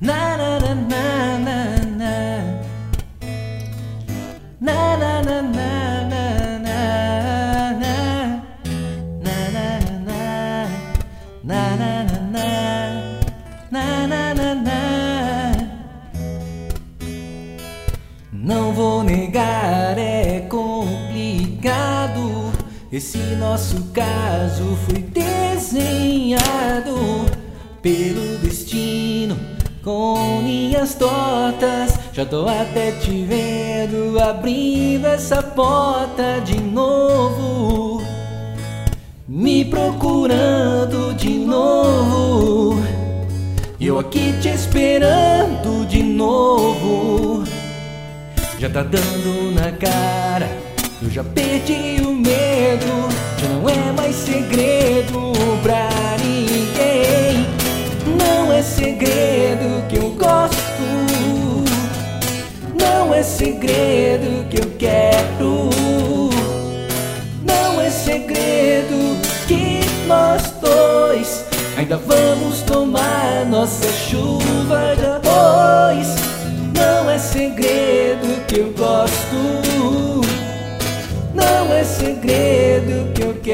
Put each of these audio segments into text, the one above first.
Na na na na na na. Na na na na na na na. Na na na na. Na na na na. Na na. Não vou negar, é complicado. Esse nosso caso foi desenhado pelo com linhas tortas. Já tô até te vendo abrindo essa porta de novo, me procurando de novo. E eu aqui te esperando de novo. Já tá dando na cara, eu já perdi o medo. Segredo que eu quero. Não é segredo que nós dois ainda vamos tomar nossa chuva de arroz. Não é segredo que eu gosto. Não é segredo que eu quero.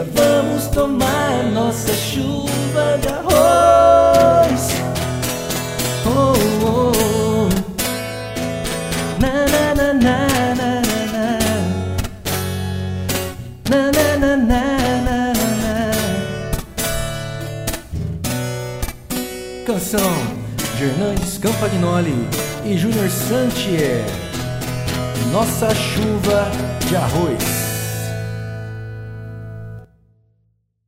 Ainda vamos tomar nossa chuva de arroz. Oh, oh. Na na na na na na na na na na na na Canção de Hernandes Campagnoli e Júnior Santier Nossa chuva de arroz